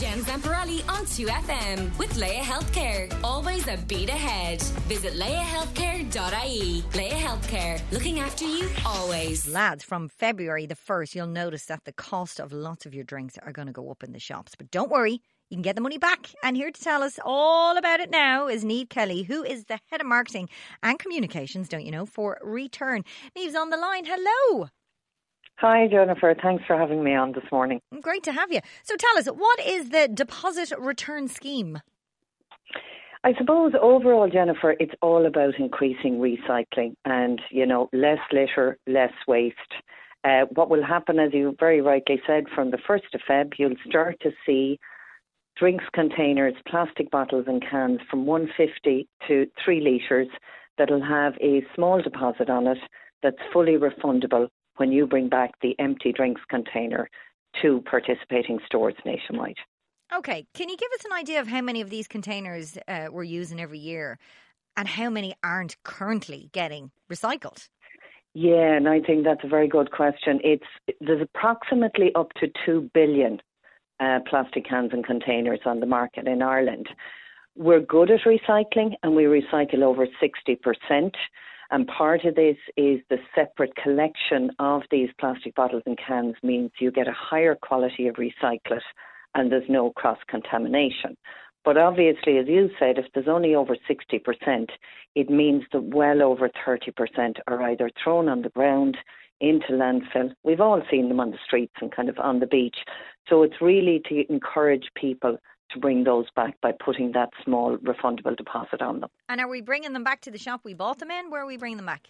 Jen Zamparelli on 2FM with Laya Healthcare. Always a beat ahead. Visit layahealthcare.ie. Laya Healthcare, looking after you always. Lads, from February the 1st, you'll notice that the cost of lots of your drinks are going to go up in the shops. But don't worry, you can get the money back. And here to tell us all about it now is Niamh Kelly, who is the head of marketing and communications, don't you know, for Re-turn. Niamh's on the line. Hello. Hi, Jennifer. Thanks for having me on this morning. Great to have you. So tell us, what is the deposit return scheme? I suppose overall, Jennifer, it's all about increasing recycling and, you know, less litter, less waste. Uh, what will happen, as you very rightly said, from the 1st of Feb, you'll start to see drinks containers, plastic bottles and cans from 150 to 3 litres that'll have a small deposit on it that's fully refundable when you bring back the empty drinks container to participating stores nationwide. Okay, can you give us an idea of how many of these containers uh, we're using every year and how many aren't currently getting recycled? Yeah, and I think that's a very good question. It's there's approximately up to two billion uh, plastic cans and containers on the market in Ireland. We're good at recycling, and we recycle over sixty percent. And part of this is the separate collection of these plastic bottles and cans means you get a higher quality of recyclate and there's no cross contamination. But obviously, as you said, if there's only over 60%, it means that well over 30% are either thrown on the ground, into landfill. We've all seen them on the streets and kind of on the beach. So it's really to encourage people to bring those back by putting that small refundable deposit on them. And are we bringing them back to the shop we bought them in? Where are we bringing them back?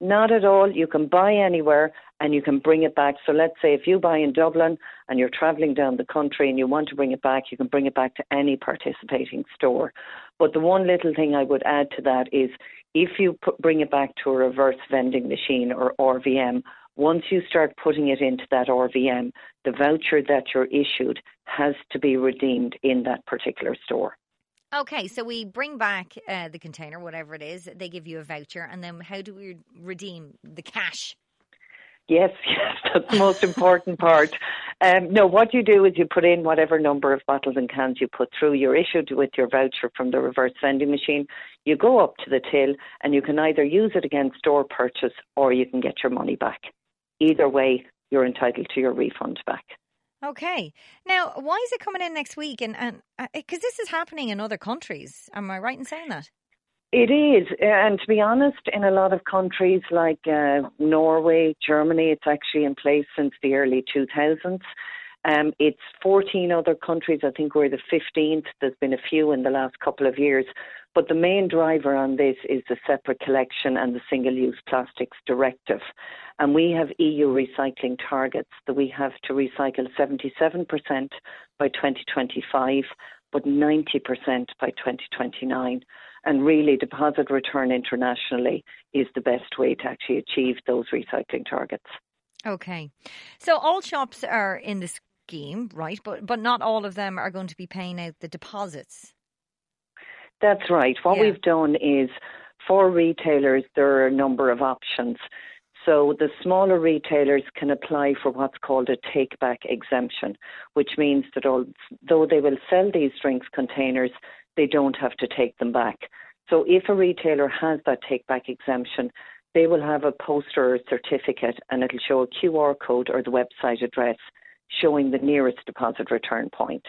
Not at all. You can buy anywhere and you can bring it back. So let's say if you buy in Dublin and you're travelling down the country and you want to bring it back, you can bring it back to any participating store. But the one little thing I would add to that is if you put, bring it back to a reverse vending machine or RVM, once you start putting it into that RVM, the voucher that you're issued has to be redeemed in that particular store. Okay, so we bring back uh, the container, whatever it is, they give you a voucher, and then how do we redeem the cash? Yes, yes, that's the most important part. Um, no, what you do is you put in whatever number of bottles and cans you put through. You're issued with your voucher from the reverse vending machine. You go up to the till and you can either use it against store purchase or you can get your money back. Either way, you're entitled to your refund back. Okay. Now, why is it coming in next week? And because uh, this is happening in other countries, am I right in saying that? It is, and to be honest, in a lot of countries like uh, Norway, Germany, it's actually in place since the early 2000s. Um, it's 14 other countries. I think we're the 15th. There's been a few in the last couple of years. But the main driver on this is the separate collection and the single use plastics directive. And we have EU recycling targets that we have to recycle 77% by 2025, but 90% by 2029. And really, deposit return internationally is the best way to actually achieve those recycling targets. Okay. So all shops are in the scheme, right? But but not all of them are going to be paying out the deposits. That's right. What yeah. we've done is for retailers, there are a number of options. So the smaller retailers can apply for what's called a take back exemption, which means that although they will sell these drinks containers, they don't have to take them back. So if a retailer has that take back exemption, they will have a poster or certificate and it'll show a QR code or the website address showing the nearest deposit return point.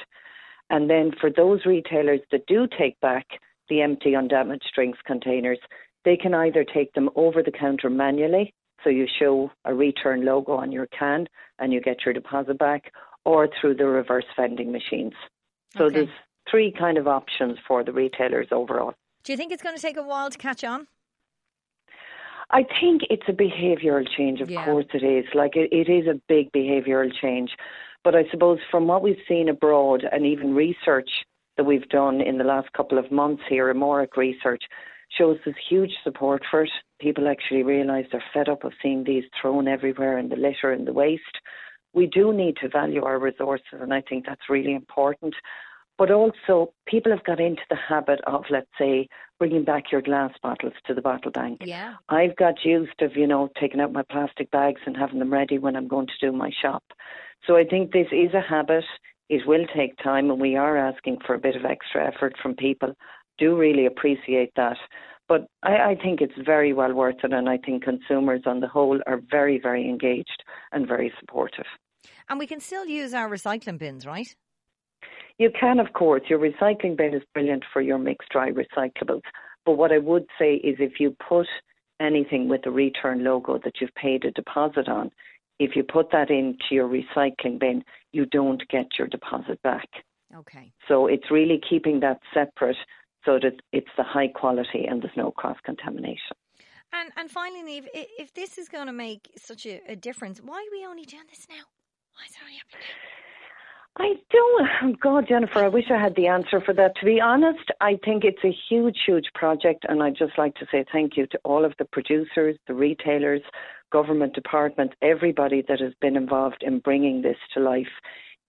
And then for those retailers that do take back the empty undamaged drinks containers, they can either take them over the counter manually, so you show a return logo on your can and you get your deposit back, or through the reverse vending machines. So okay. there's three kind of options for the retailers overall. Do you think it's going to take a while to catch on? I think it's a behavioural change, of yeah. course it is. Like it, it is a big behavioural change. But I suppose from what we've seen abroad and even research that we've done in the last couple of months here, Amárach research, shows there's huge support for it. People actually realise they're fed up of seeing these thrown everywhere in the litter and the waste. We do need to value our resources, and I think that's really important. But also, people have got into the habit of, let's say, bringing back your glass bottles to the bottle bank. Yeah. I've got used of, you know, taking out my plastic bags and having them ready when I'm going to do my shop. So I think this is a habit. It will take time, and we are asking for a bit of extra effort from people. Do really appreciate that. But I, I think it's very well worth it, and I think consumers on the whole are very, very engaged and very supportive. And we can still use our recycling bins, right? You can, of course. Your recycling bin is brilliant for your mixed dry recyclables. But what I would say is if you put anything with the return logo that you've paid a deposit on, if you put that into your recycling bin, you don't get your deposit back. Okay. So it's really keeping that separate so that it's the high quality and there's no cross contamination. And and finally, Niamh, if this is going to make such a, a, difference, why are we only doing this now? Why is it only happening? I don't. Oh God, Jennifer, I wish I had the answer for that. To be honest, I think it's a huge, huge project, and I'd just like to say thank you to all of the producers, the retailers, government departments, everybody that has been involved in bringing this to life.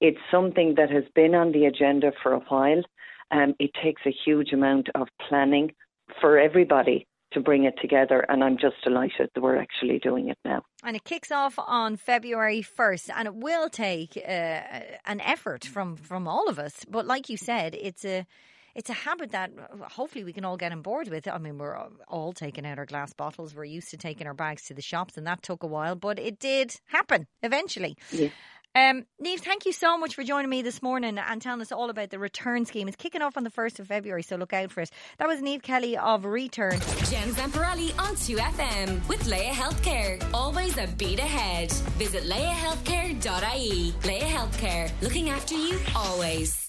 It's something that has been on the agenda for a while. Um, it takes a huge amount of planning for everybody to bring it together. And I'm just delighted that we're actually doing it now. And it kicks off on February 1st, and it will take uh, an effort from, from all of us. But like you said, it's a it's a habit that hopefully we can all get on board with. I mean, we're all taking out our glass bottles. We're used to taking our bags to the shops, and that took a while, but it did happen eventually. Yeah. Um, Niamh, thank you so much for joining me this morning and telling us all about the return scheme. It's kicking off on the 1st of February, so look out for it. That was Niamh Kelly of Re-turn. Jen Zamparelli on 2FM with Laya Healthcare. Always a beat ahead. Visit layahealthcare.ie. Laya Healthcare, looking after you always.